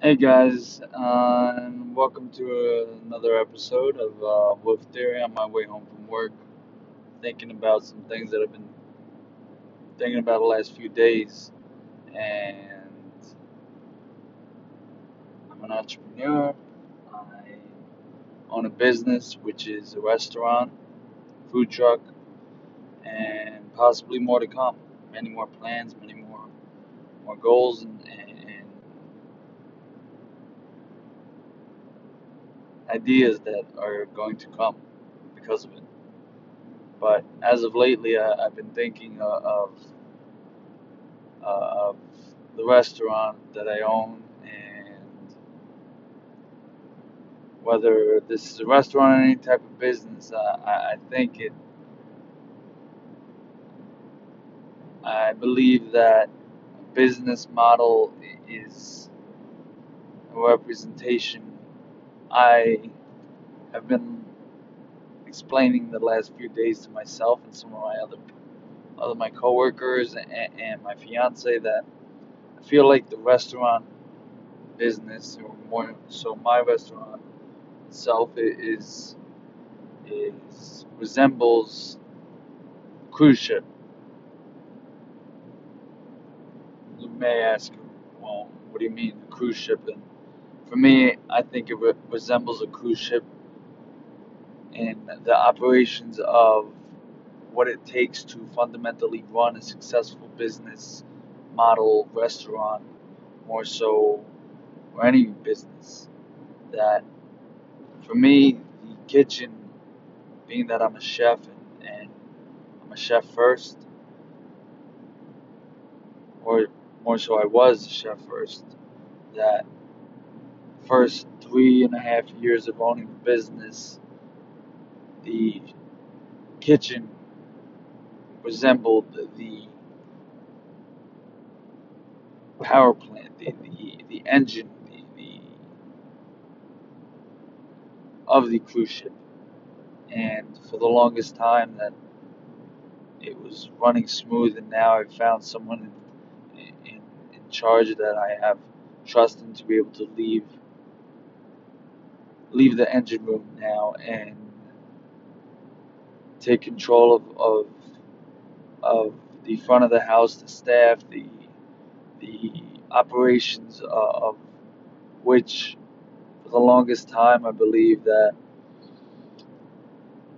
Hey guys, uh, and welcome to another episode of uh, Wolf Theory on my way home from work. Thinking about some things that I've been thinking about the last few days, and I'm an entrepreneur. I own a business, which is a restaurant, food truck, and possibly more to come. Many more plans, many more more goals, and, and, and ideas that are going to come because of it. But as of lately, I, I've been thinking uh, of uh, of the restaurant that I own and whether this is a restaurant or any type of business. Uh, I, I think it. I believe that business model is a representation. I have been explaining the last few days to myself and some of my other other my coworkers and, and my fiance that I feel like the restaurant business or more so my restaurant itself is is resembles cruise ship. You may ask, well, what do you mean cruise ship? And for me, I think it re- resembles a cruise ship in the operations of what it takes to fundamentally run a successful business model restaurant, more so, or any business. That for me, the kitchen, being that I'm a chef and, and I'm a chef first, or more so, I was a chef first, that first three and a half years of owning the business, the kitchen resembled the power plant, the, the, the engine, the, the of the cruise ship. And for the longest time, that it was running smooth, and now I've found someone in, in, in charge that I have trust in to be able to leave leave the engine room now and take control of, of of the front of the house, the staff, the the operations uh, of which for the longest time I believe that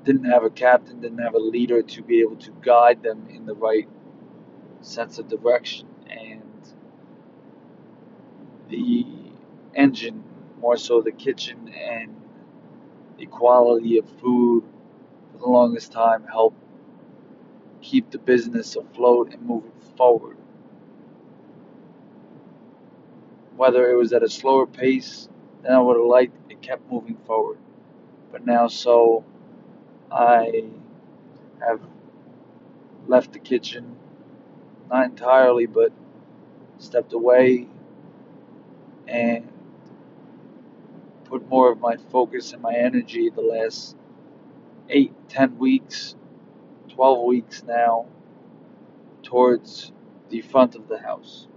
didn't have a captain, didn't have a leader to be able to guide them in the right sense of direction. And the engine, more so the kitchen and the quality of food, for the longest time helped keep the business afloat and moving forward. Whether it was at a slower pace than I would have liked, it kept moving forward. But now, so I have left the kitchen, not entirely, but stepped away and put more of my focus and my energy the last eight, ten weeks, 12 weeks now towards the front of the house,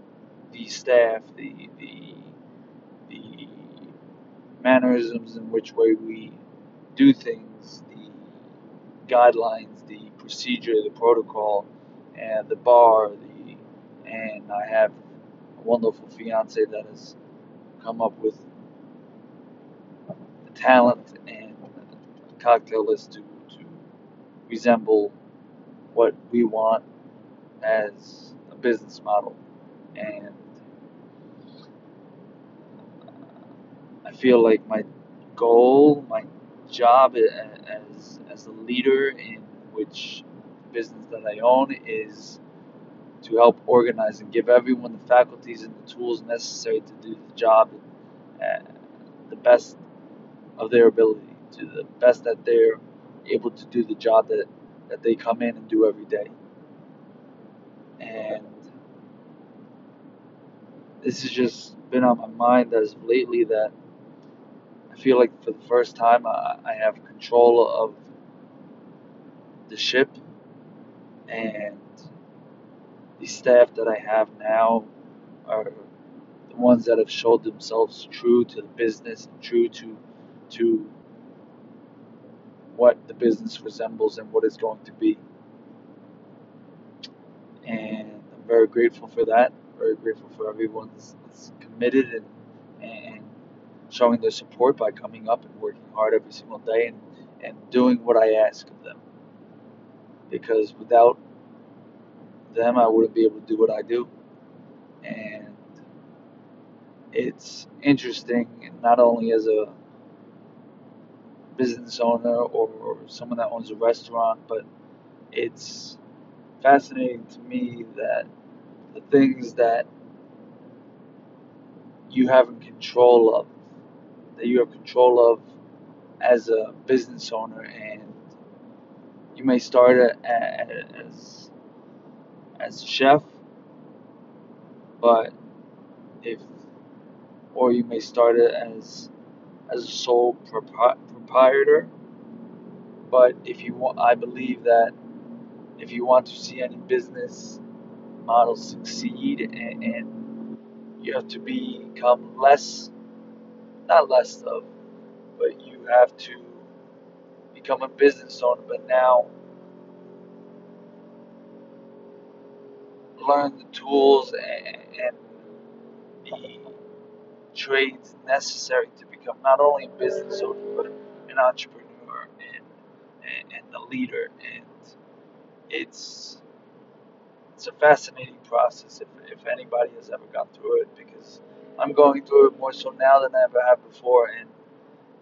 the staff, the, the, the mannerisms in which way we do things, the guidelines, the procedure, the protocol, and the bar, the and I have a wonderful fiance that has come up with talent and cocktail list to, to resemble what we want as a business model. And I feel like my goal, my job as, as a leader in which business that I own is to help organize and give everyone the faculties and the tools necessary to do the job at the best of their ability, to the best that they're able to do the job that, that they come in and do every day. And this has just been on my mind as lately that I feel like for the first time I, I have control of the ship and the staff that I have now are the ones that have showed themselves true to the business and true to to what the business resembles and what it's going to be. And I'm very grateful for that. Very grateful for everyone that's, that's committed and and showing their support by coming up and working hard every single day and, and doing what I ask of them. Because without them, I wouldn't be able to do what I do. And it's interesting, not only as a business owner or, or someone that owns a restaurant, but it's fascinating to me that the things that you have in control of, that you have control of as a business owner, and you may start as as a chef, but if or you may start it as as a sole proprietor. But if you want, I believe that if you want to see any business model succeed, and, and you have to become less, not less of, but you have to become a business owner. But now learn the tools and, the trades necessary to become not only a business owner but an entrepreneur and and, and a leader. And it's it's a fascinating process if, if anybody has ever gone through it because I'm going through it more so now than I ever have before. And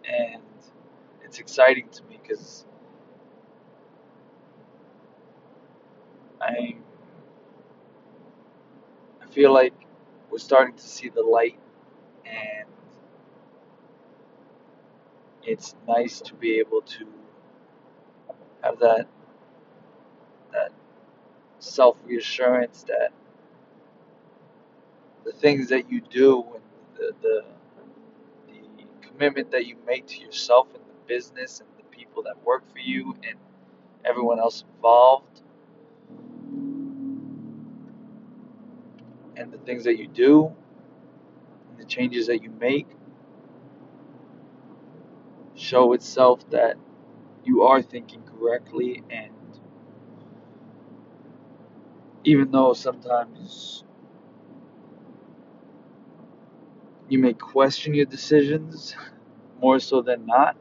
and it's exciting to me because I I feel like we're starting to see the light and it's nice to be able to have that that self reassurance that the things that you do and the, the the commitment that you make to yourself and the business and the people that work for you and everyone else involved and the things that you do and the changes that you make show itself that you are thinking correctly and even though sometimes you may question your decisions more so than not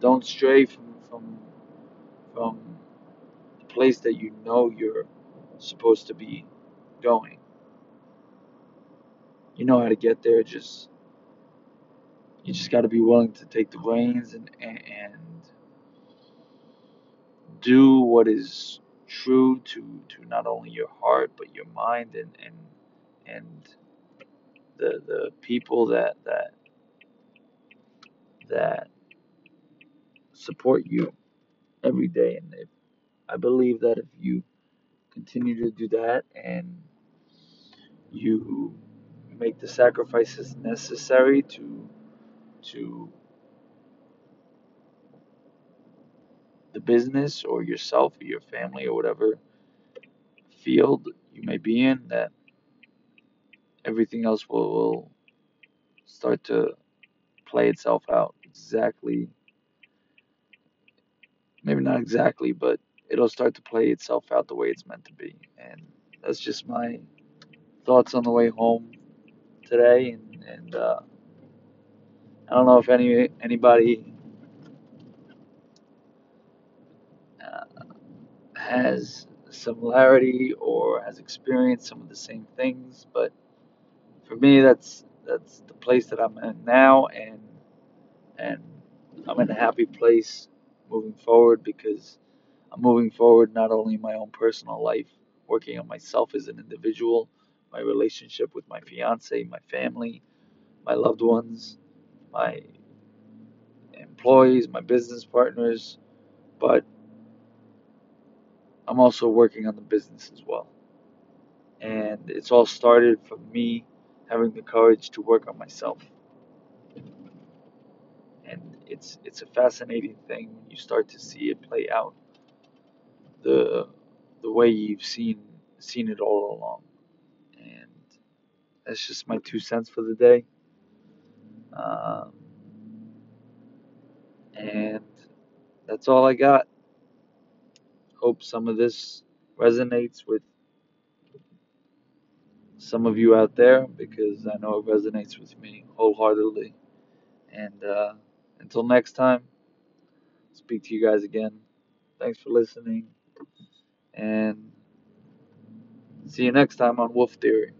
don't stray from from from the place that you know you're supposed to be going. You know how to get there just you just got to be willing to take the reins and, and, do what is true to, to not only your heart but your mind and and and the the people that that that support you every day. And if, I believe that if you continue to do that and you make the sacrifices necessary to to the business or yourself or your family or whatever field you may be in, that everything else will, will start to play itself out exactly. Maybe not exactly, but it'll start to play itself out the way it's meant to be. And that's just my thoughts on the way home today. And, and uh, I don't know if any anybody uh, has similarity or has experienced some of the same things, but for me, that's that's the place that I'm in now, and and I'm in a happy place moving forward because I'm moving forward not only in my own personal life, working on myself as an individual, my relationship with my fiance, my family, my loved ones, my employees, my business partners, but I'm also working on the business as well. And it's all started from me having the courage to work on myself. And it's it's a fascinating thing when you start to see it play out the the way you've seen seen it all along. And that's just my two cents for the day. Um, and that's all I got. Hope some of this resonates with some of you out there because I know it resonates with me wholeheartedly. And uh, until next time, speak to you guys again. Thanks for listening. And see you next time on Wolf Theory.